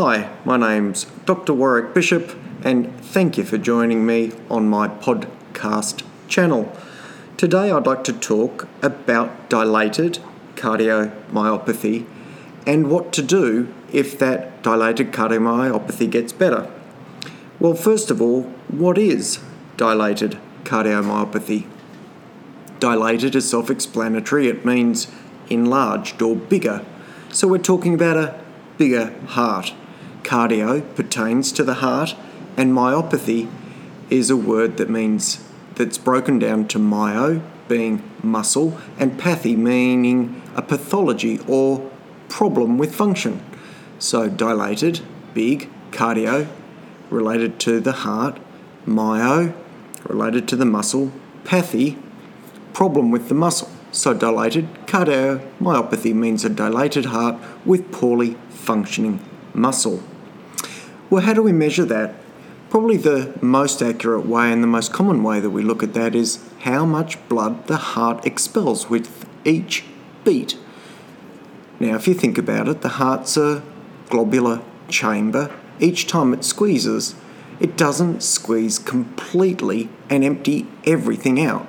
Hi, my name's Dr. Warwick Bishop, and thank you for joining me on my podcast channel. Today, I'd like to talk about dilated cardiomyopathy and what to do if that dilated cardiomyopathy gets better. Well, first of all, what is dilated cardiomyopathy? Dilated is self explanatory, it means enlarged or bigger. So, we're talking about a bigger heart. Cardio pertains to the heart, and myopathy is a word that means that's broken down to myo, being muscle, and pathy, meaning a pathology or problem with function. So, dilated, big, cardio, related to the heart, myo, related to the muscle, pathy, problem with the muscle. So, dilated cardiomyopathy means a dilated heart with poorly functioning muscle. Well, how do we measure that? Probably the most accurate way and the most common way that we look at that is how much blood the heart expels with each beat. Now, if you think about it, the heart's a globular chamber. Each time it squeezes, it doesn't squeeze completely and empty everything out.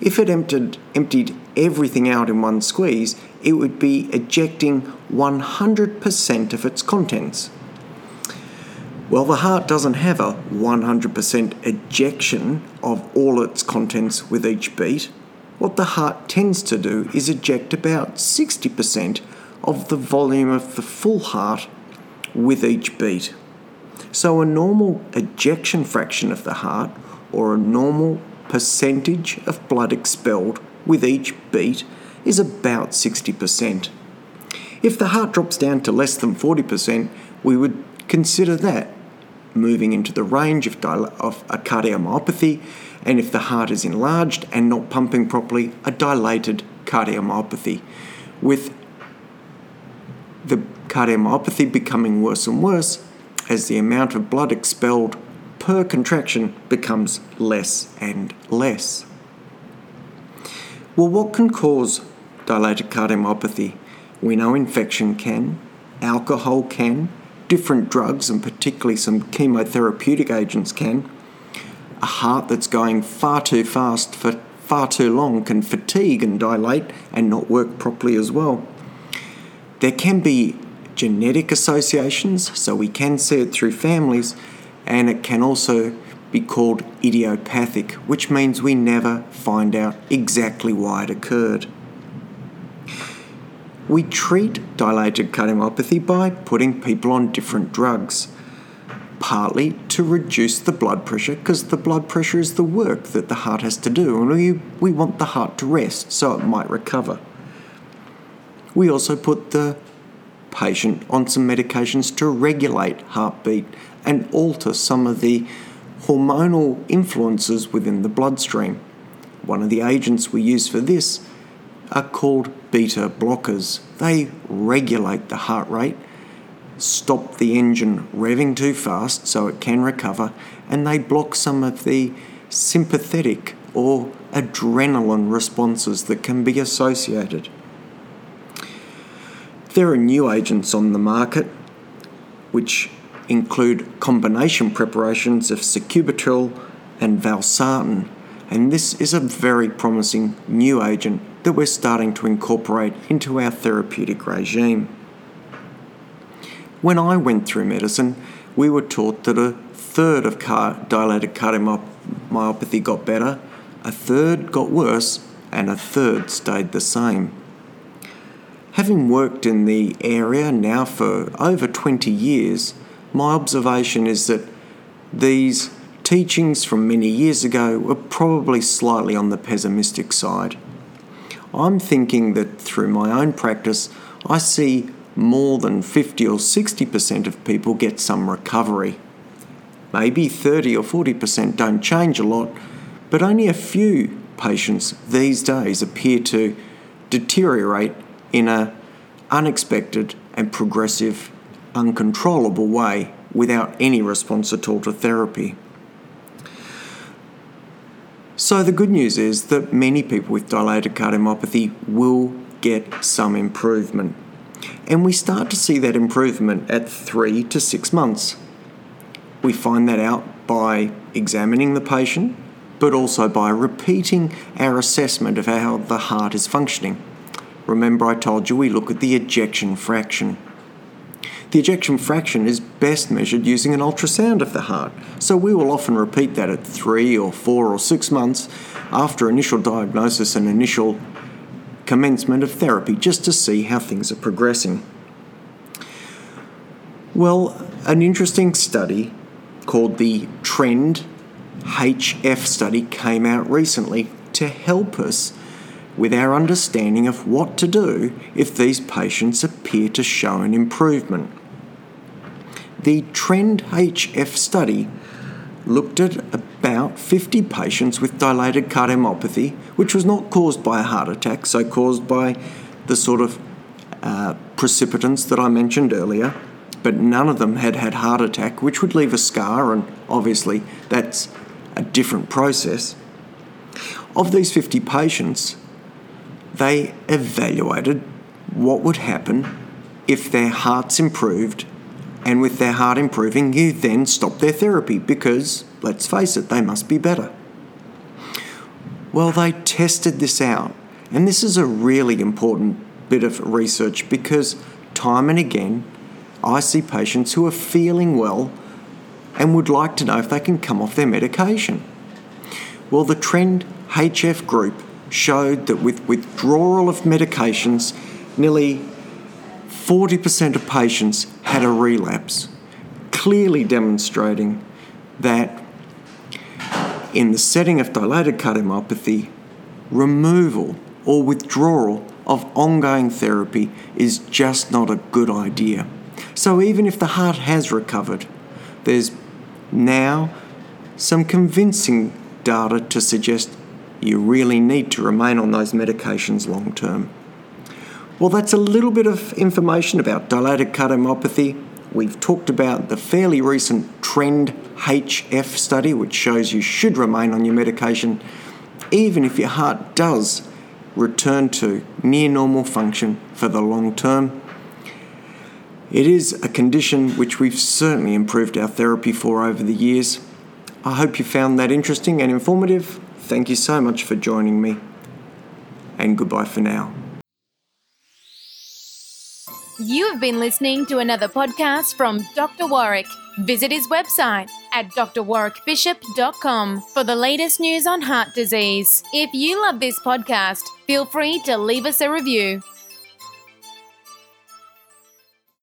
If it emptied, emptied everything out in one squeeze, it would be ejecting 100% of its contents. Well, the heart doesn't have a 100% ejection of all its contents with each beat. What the heart tends to do is eject about 60% of the volume of the full heart with each beat. So, a normal ejection fraction of the heart, or a normal percentage of blood expelled with each beat, is about 60%. If the heart drops down to less than 40%, we would consider that moving into the range of, dil- of a cardiomyopathy, and if the heart is enlarged and not pumping properly, a dilated cardiomyopathy, with the cardiomyopathy becoming worse and worse as the amount of blood expelled per contraction becomes less and less. Well, what can cause dilated cardiomyopathy? We know infection can, alcohol can, different drugs, and particularly some chemotherapeutic agents, can. A heart that's going far too fast for far too long can fatigue and dilate and not work properly as well. There can be genetic associations, so we can see it through families, and it can also be called idiopathic, which means we never find out exactly why it occurred. We treat dilated cardiomyopathy by putting people on different drugs, partly to reduce the blood pressure, because the blood pressure is the work that the heart has to do, and we, we want the heart to rest so it might recover. We also put the patient on some medications to regulate heartbeat and alter some of the hormonal influences within the bloodstream. One of the agents we use for this are called beta blockers. They regulate the heart rate, stop the engine revving too fast so it can recover, and they block some of the sympathetic or adrenaline responses that can be associated. There are new agents on the market which include combination preparations of sacubitril and valsartan, and this is a very promising new agent that we're starting to incorporate into our therapeutic regime. When I went through medicine, we were taught that a third of car- dilated cardiomyopathy got better, a third got worse, and a third stayed the same. Having worked in the area now for over 20 years, my observation is that these teachings from many years ago were probably slightly on the pessimistic side. I'm thinking that through my own practice, I see more than 50 or 60% of people get some recovery. Maybe 30 or 40% don't change a lot, but only a few patients these days appear to deteriorate in a unexpected and progressive, uncontrollable way without any response at all to therapy. So, the good news is that many people with dilated cardiomyopathy will get some improvement. And we start to see that improvement at three to six months. We find that out by examining the patient, but also by repeating our assessment of how the heart is functioning. Remember, I told you we look at the ejection fraction. The ejection fraction is best measured using an ultrasound of the heart, so we will often repeat that at three or four or six months after initial diagnosis and initial commencement of therapy just to see how things are progressing. Well, an interesting study called the Trend HF study came out recently to help us with our understanding of what to do if these patients appear to show an improvement. The Trend HF study looked at about 50 patients with dilated cardiomyopathy, which was not caused by a heart attack, so caused by the sort of uh, precipitants that I mentioned earlier, but none of them had had heart attack, which would leave a scar, and obviously that's a different process. Of these 50 patients, they evaluated what would happen if their hearts improved, and with their heart improving, you then stop their therapy because, let's face it, they must be better. Well, they tested this out, and this is a really important bit of research because time and again, I see patients who are feeling well and would like to know if they can come off their medication. Well, the Trend HF group showed that with withdrawal of medications, nearly 40% of patients had a relapse, clearly demonstrating that in the setting of dilated cardiomyopathy, removal or withdrawal of ongoing therapy is just not a good idea. So, even if the heart has recovered, there's now some convincing data to suggest you really need to remain on those medications long term. Well, that's a little bit of information about dilated cardiomyopathy. We've talked about the fairly recent Trend HF study, which shows you should remain on your medication even if your heart does return to near normal function for the long term. It is a condition which we've certainly improved our therapy for over the years. I hope you found that interesting and informative. Thank you so much for joining me, and goodbye for now. You have been listening to another podcast from Dr. Warwick. Visit his website at drwarwickbishop.com for the latest news on heart disease. If you love this podcast, feel free to leave us a review.